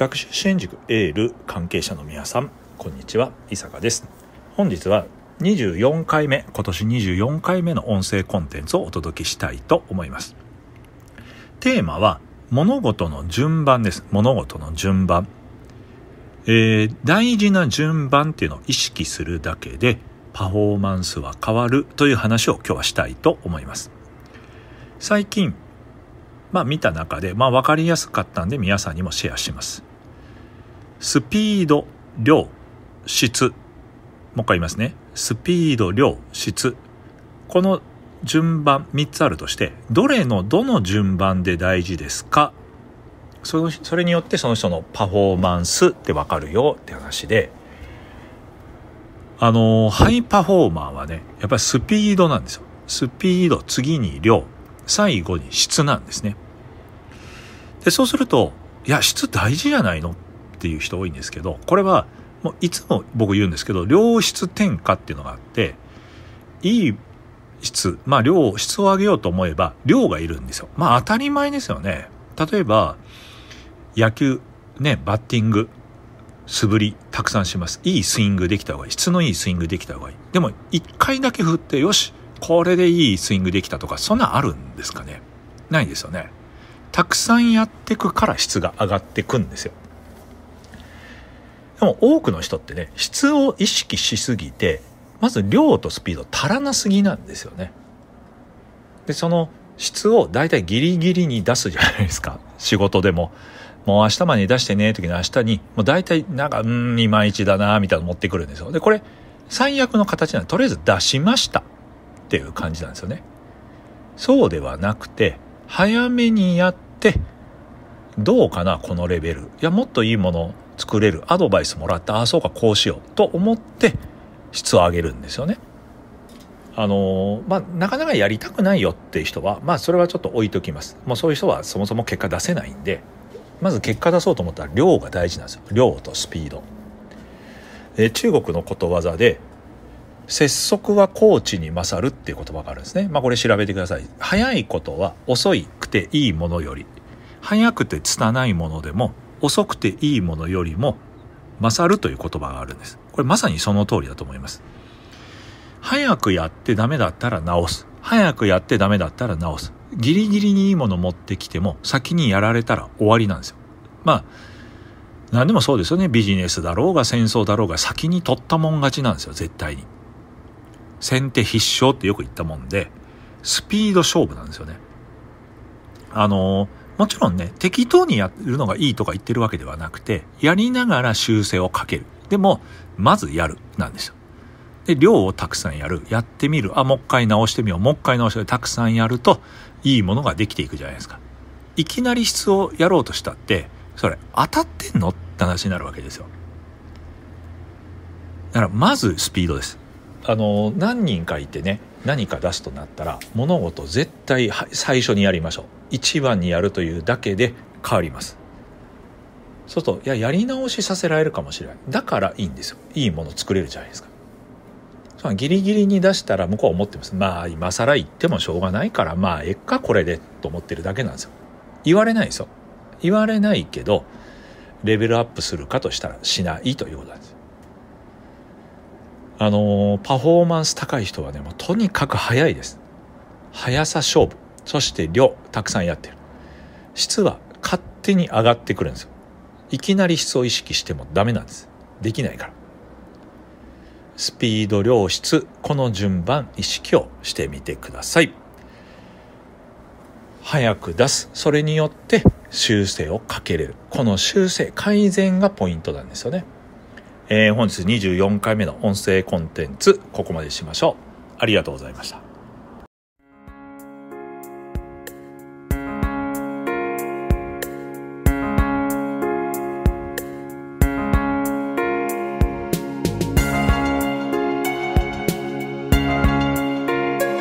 学習支援塾エール関係者の皆さんこんにちは。伊坂です。本日は24回目今年24回目の音声コンテンツをお届けしたいと思います。テーマは物事の順番です。物事の順番。えー、大事な順番っていうのを意識するだけでパフォーマンスは変わるという話を今日はしたいと思います。最近まあ見た中で、まあ分かりやすかったんで皆さんにもシェアします。スピード、量、質。もう一回言いますね。スピード、量、質。この順番3つあるとして、どれのどの順番で大事ですか？そのそれによってその人のパフォーマンスってわかるよって話で、あの、ハイパフォーマーはね、やっぱりスピードなんですよ。スピード、次に量、最後に質なんですね。で、そうすると、いや、質大事じゃないのっていう人多いんですけど、これは、もういつも僕言うんですけど、良質転化っていうのがあって、いい質、まあ量、質を上げようと思えば、量がいるんですよ。まあ当たり前ですよね。例えば、野球、ね、バッティング、素振り、たくさんします。いいスイングできた方がいい。質のいいスイングできた方がいい。でも、一回だけ振って、よし、これでいいスイングできたとか、そんなあるんですかねないですよね。たくさんやってくから質が上がってくんですよ。でも多くの人ってね、質を意識しすぎて、まず量とスピード足らなすぎなんですよね。で、その質を大体ギリギリに出すじゃないですか。仕事でも。もう明日までに出してね、時の明日に、もう大体なんか、うん、いまいちだな、みたいなの持ってくるんですよ。で、これ、最悪の形なんで、とりあえず出しました。っていう感じなんですよね。そうではなくて、早めにやって、どうかな、このレベル。いや、もっといいもの作れる。アドバイスもらって、ああ、そうか、こうしよう。と思って、質を上げるんですよね。あのまあ、なかなかやりたくないよっていう人は、まあ、それはちょっと置いときます。もうそういう人はそもそも結果出せないんで、まず結果出そうと思ったら量が大事なんですよ。量とスピード。え中国のことわざで、拙速はコーチに勝るっていう言葉があるんですね。まあこれ調べてください。早いことは遅くていいものより、早くて拙いものでも、遅くていいものよりも勝るという言葉があるんです。これまさにその通りだと思います。早くやってダメだったら直す。早くやってダメだったら直す。ギリギリにいいもの持ってきても先にやられたら終わりなんですよ。まあ、何でもそうですよね。ビジネスだろうが戦争だろうが先に取ったもん勝ちなんですよ、絶対に。先手必勝ってよく言ったもんで、スピード勝負なんですよね。あの、もちろんね、適当にやるのがいいとか言ってるわけではなくて、やりながら修正をかける。でも、まずやる、なんですよ。で、量をたくさんやる。やってみる。あ、もう一回直してみよう。もう一回直してたくさんやると、いいものができていくじゃないですか。いきなり質をやろうとしたって、それ当たってんのって話になるわけですよ。だから、まずスピードです。あの何人かいてね何か出すとなったら物事絶対最初にやりましょう一番にやるというだけで変わります。そうするといややり直しさせられるかもしれない。だからいいんですよ。いいもの作れるじゃないですか。そギリギリに出したら向こうは思ってます。まあ今更言ってもしょうがないからまあえっかこれでと思ってるだけなんですよ。言われないですよ。言われないけどレベルアップするかとしたらしないということなんです。あの、パフォーマンス高い人はね、もうとにかく速いです。速さ勝負。そして量、たくさんやってる。質は勝手に上がってくるんですよ。いきなり質を意識してもダメなんです。できないから。スピード、量、質、この順番意識をしてみてください。早く出す。それによって修正をかけれる。この修正、改善がポイントなんですよね。えー、本日24回目の音声コンテンツ、ここまでしましょう。ありがとうございました。